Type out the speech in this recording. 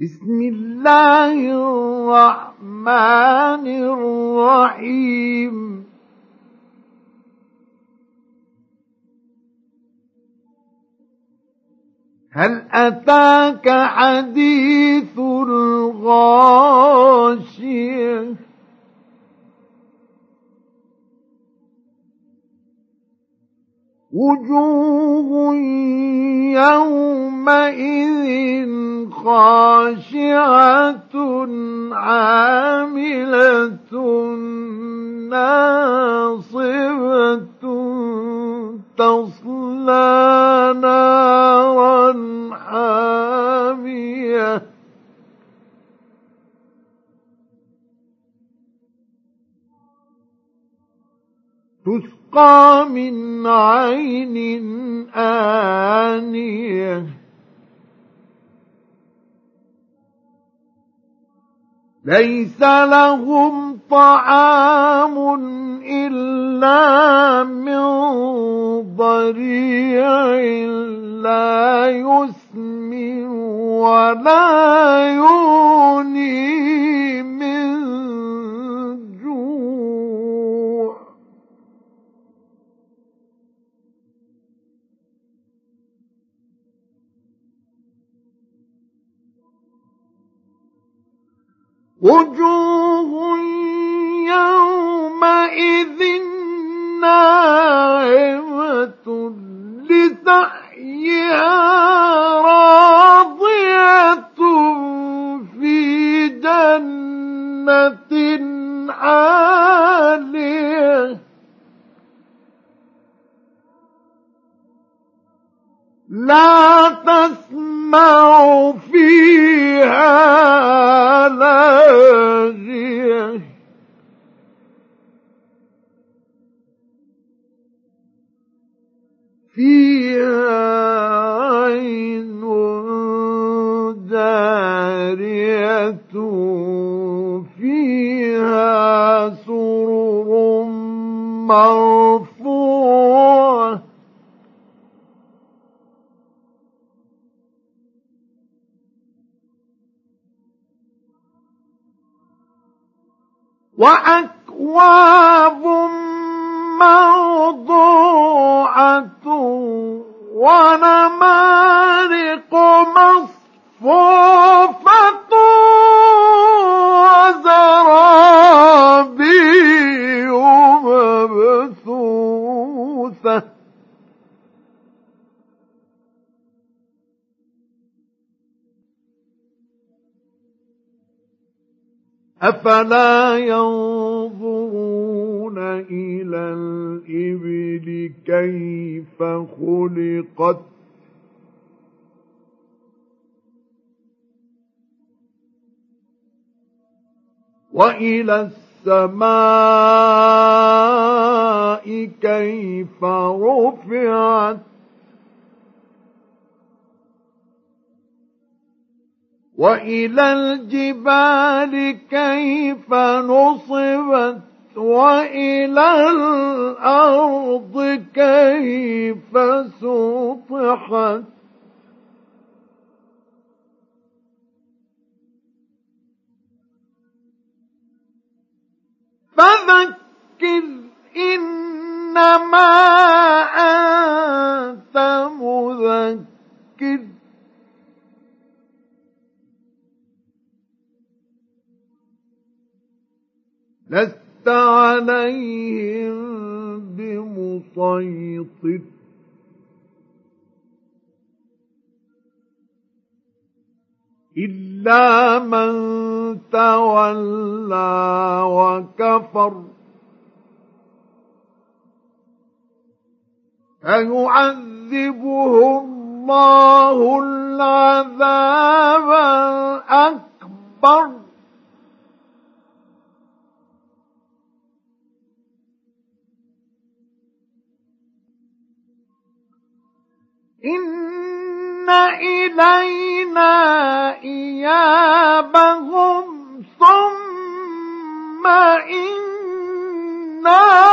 بسم الله الرحمن الرحيم. هل أتاك حديث الغاشية؟ وجوه يومئذ خاشعة عاملة ناصبة تصلى نارا حامية. تسقى من عين آنية ليس لهم طعام إلا من ضريع لا يسمن ولا يغني. وجوه يومئذ ناعمة لسعيها راضية في جنة عالية. لا تسمع فيها لاغية فيها عين جارية فيها سرر مرفوعة. وأكواب موضوعة ونمارق مصفوفة. أفلا ينظرون إلى الإبل كيف خلقت وإلى السماء كيف رفعت وإلى الجبال كيف نصبت وإلى الأرض كيف سطحت. فذكر إنما أنت مذكر. لست عليهم بمسيطر. إلا من تولى وكفر. فيعذبه الله العذاب الأكبر. إلينا إيابهم ثم إن علينا